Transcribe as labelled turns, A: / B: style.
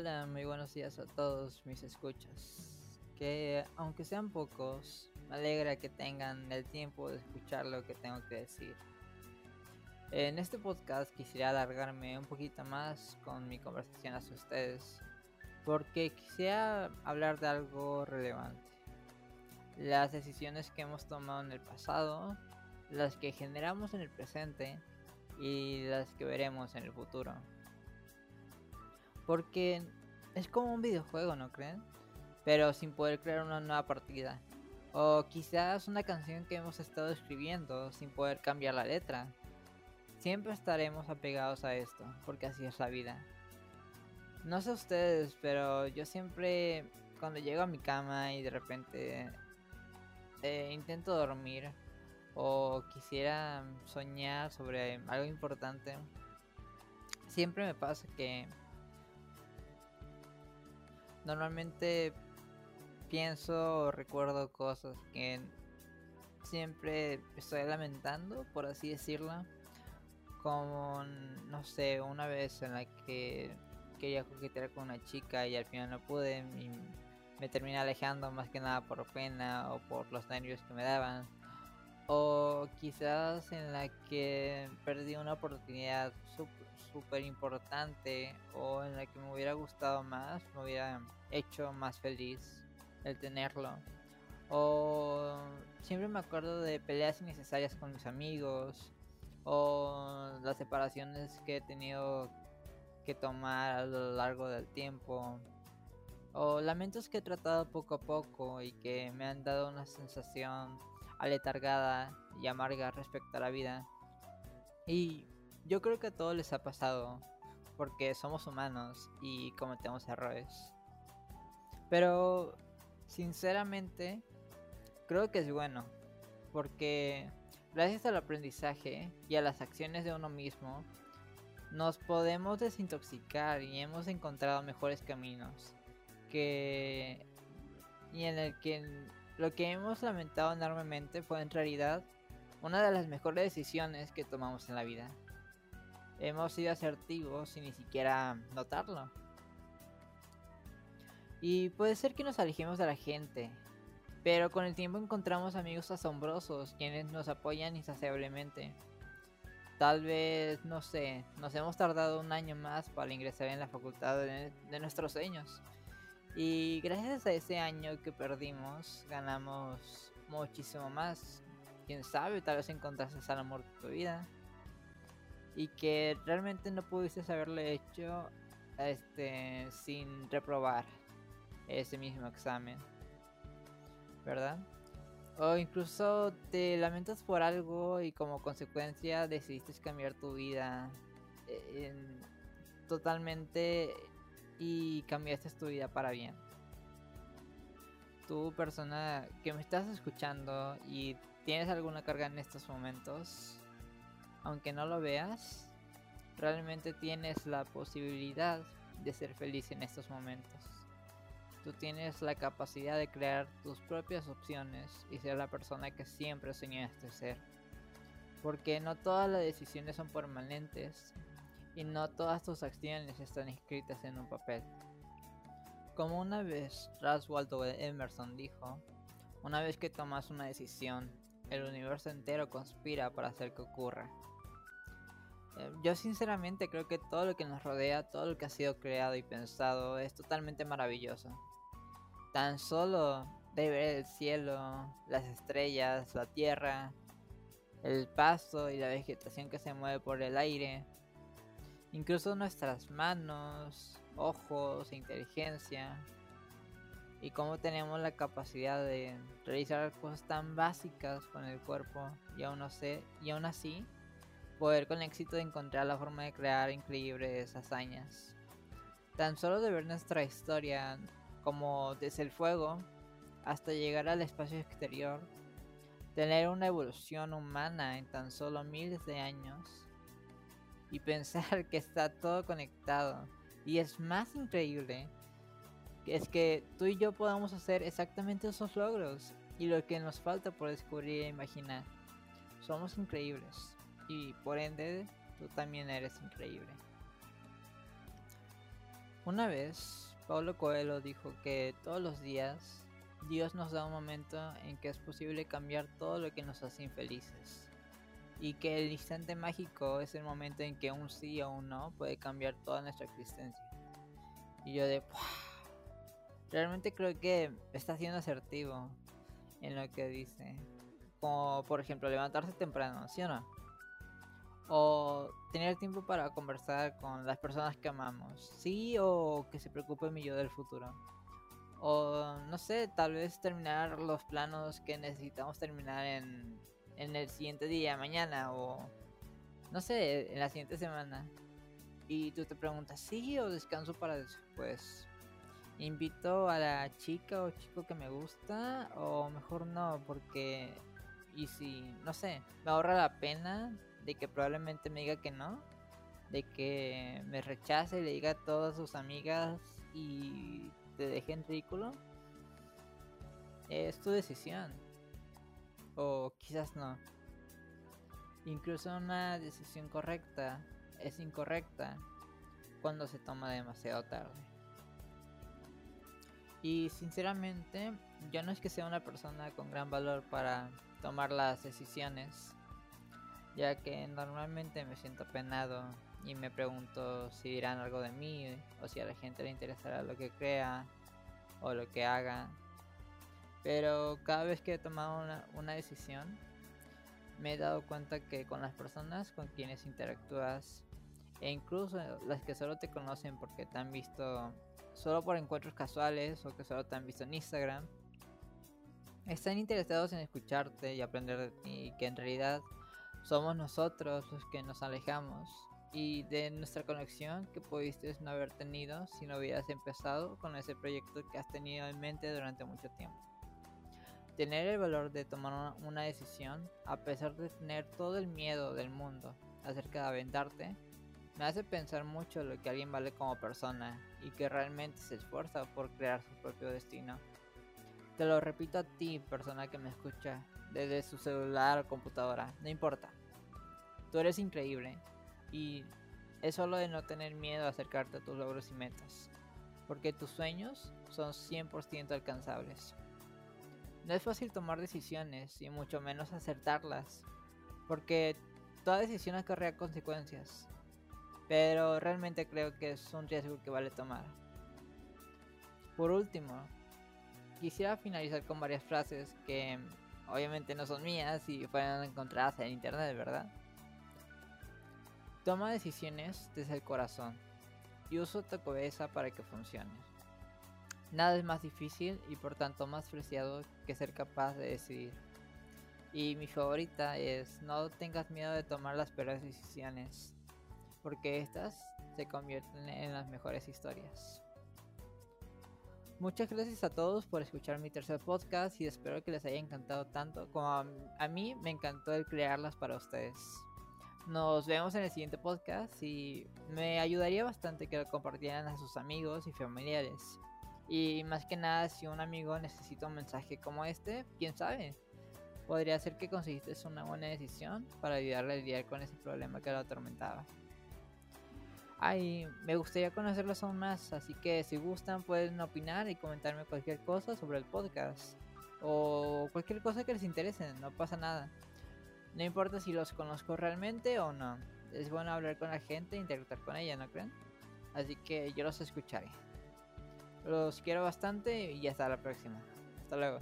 A: Hola, muy buenos días a todos mis escuchas. Que aunque sean pocos, me alegra que tengan el tiempo de escuchar lo que tengo que decir. En este podcast quisiera alargarme un poquito más con mi conversación hacia ustedes, porque quisiera hablar de algo relevante. Las decisiones que hemos tomado en el pasado, las que generamos en el presente y las que veremos en el futuro. Porque es como un videojuego, ¿no creen? Pero sin poder crear una nueva partida. O quizás una canción que hemos estado escribiendo sin poder cambiar la letra. Siempre estaremos apegados a esto, porque así es la vida. No sé ustedes, pero yo siempre cuando llego a mi cama y de repente eh, intento dormir o quisiera soñar sobre algo importante, siempre me pasa que normalmente pienso o recuerdo cosas que siempre estoy lamentando, por así decirlo. Como, no sé, una vez en la que quería coquetear con una chica y al final no pude y me terminé alejando más que nada por pena o por los nervios que me daban. O quizás en la que perdí una oportunidad súper importante o en la que me hubiera gustado más, me hubiera hecho más feliz el tenerlo. O siempre me acuerdo de peleas innecesarias con mis amigos o las separaciones que he tenido que tomar a lo largo del tiempo o lamentos que he tratado poco a poco y que me han dado una sensación aletargada y amarga respecto a la vida. Y yo creo que a todos les ha pasado, porque somos humanos y cometemos errores. Pero, sinceramente, creo que es bueno, porque gracias al aprendizaje y a las acciones de uno mismo, nos podemos desintoxicar y hemos encontrado mejores caminos que y en el que lo que hemos lamentado enormemente fue en realidad una de las mejores decisiones que tomamos en la vida. Hemos sido asertivos sin ni siquiera notarlo. Y puede ser que nos alejemos de la gente, pero con el tiempo encontramos amigos asombrosos quienes nos apoyan insaciablemente. Tal vez, no sé, nos hemos tardado un año más para ingresar en la facultad de, de nuestros sueños. Y gracias a ese año que perdimos, ganamos muchísimo más. Quién sabe, tal vez encontraste al amor de tu vida. Y que realmente no pudiste haberlo hecho este, sin reprobar ese mismo examen. ¿Verdad? O incluso te lamentas por algo y como consecuencia decidiste cambiar tu vida eh, totalmente y cambiaste tu vida para bien. Tú persona que me estás escuchando y tienes alguna carga en estos momentos, aunque no lo veas, realmente tienes la posibilidad de ser feliz en estos momentos. Tú tienes la capacidad de crear tus propias opciones y ser la persona que siempre soñaste ser. Porque no todas las decisiones son permanentes y no todas tus acciones están escritas en un papel. Como una vez Waldo Emerson dijo, una vez que tomas una decisión, el universo entero conspira para hacer que ocurra. Eh, yo sinceramente creo que todo lo que nos rodea, todo lo que ha sido creado y pensado es totalmente maravilloso. Tan solo de ver el cielo, las estrellas, la tierra, el pasto y la vegetación que se mueve por el aire, Incluso nuestras manos, ojos inteligencia. Y cómo tenemos la capacidad de realizar cosas tan básicas con el cuerpo y aún, no sé, y aún así poder con éxito encontrar la forma de crear increíbles hazañas. Tan solo de ver nuestra historia como desde el fuego hasta llegar al espacio exterior, tener una evolución humana en tan solo miles de años y pensar que está todo conectado. Y es más increíble es que tú y yo podamos hacer exactamente esos logros y lo que nos falta por descubrir e imaginar. Somos increíbles y por ende tú también eres increíble. Una vez, Pablo Coelho dijo que todos los días Dios nos da un momento en que es posible cambiar todo lo que nos hace infelices. Y que el instante mágico es el momento en que un sí o un no puede cambiar toda nuestra existencia. Y yo de... Realmente creo que está siendo asertivo en lo que dice. Como por ejemplo levantarse temprano, ¿sí o no? O tener tiempo para conversar con las personas que amamos, sí o que se preocupe mi yo del futuro. O no sé, tal vez terminar los planos que necesitamos terminar en, en el siguiente día, mañana o no sé, en la siguiente semana. Y tú te preguntas, ¿sí o descanso para después? ¿Invito a la chica o chico que me gusta? O mejor no, porque... Y si, no sé, me ahorra la pena de que probablemente me diga que no, de que me rechace y le diga a todas sus amigas y te deje en ridículo, es tu decisión. O quizás no. Incluso una decisión correcta es incorrecta cuando se toma demasiado tarde. Y sinceramente, yo no es que sea una persona con gran valor para tomar las decisiones ya que normalmente me siento penado y me pregunto si dirán algo de mí o si a la gente le interesará lo que crea o lo que haga. Pero cada vez que he tomado una, decisión, me he dado cuenta que con las personas con quienes interactúas, e incluso las que solo te conocen porque te han visto solo por encuentros casuales o que solo te han visto en Instagram, están interesados en escucharte y aprender de ti, y que en realidad somos nosotros los que nos alejamos y de nuestra conexión que pudiste no haber tenido si no hubieras empezado con ese proyecto que has tenido en mente durante mucho tiempo. Tener el valor de tomar una, decisión a pesar de tener todo el miedo del mundo acerca de aventarte me hace pensar mucho lo que alguien vale como persona y que realmente se esfuerza por crear su propio destino. Te lo repito a ti, persona que me escucha, desde su celular o computadora, no importa. Tú eres increíble y es solo de no tener miedo a acercarte a tus logros y metas, porque tus sueños son 100% alcanzables. No es fácil tomar decisiones y mucho menos acertarlas, porque toda decisión acarrea consecuencias, pero realmente creo que es un riesgo que vale tomar. Por último, quisiera finalizar con varias frases que obviamente no son mías y fueron encontradas en internet, ¿verdad? Toma decisiones desde el corazón y usa tu cabeza para que funcione. Nada es más difícil y por tanto más preciado que ser capaz de decidir. Y mi favorita es no tengas miedo de tomar las peores decisiones, porque estas se convierten en las mejores historias. Muchas gracias a todos por escuchar mi tercer podcast y espero que les haya encantado tanto como a, mí me encantó el crearlas para ustedes. Nos vemos en el siguiente podcast y me ayudaría bastante que lo compartieran a sus amigos y familiares. Y más que nada, si un amigo necesita un mensaje como este, quién sabe, podría ser que conseguiste una buena decisión para ayudarle a lidiar con ese problema que lo atormentaba. Ay, me gustaría conocerlos aún más, así que si gustan pueden opinar y comentarme cualquier cosa sobre el podcast o cualquier cosa que les interese, no pasa nada. No importa si los conozco realmente o no, es bueno hablar con la gente e interactuar con ella, ¿no creen? Así que yo los escucharé. Los quiero bastante y hasta la próxima. Hasta luego.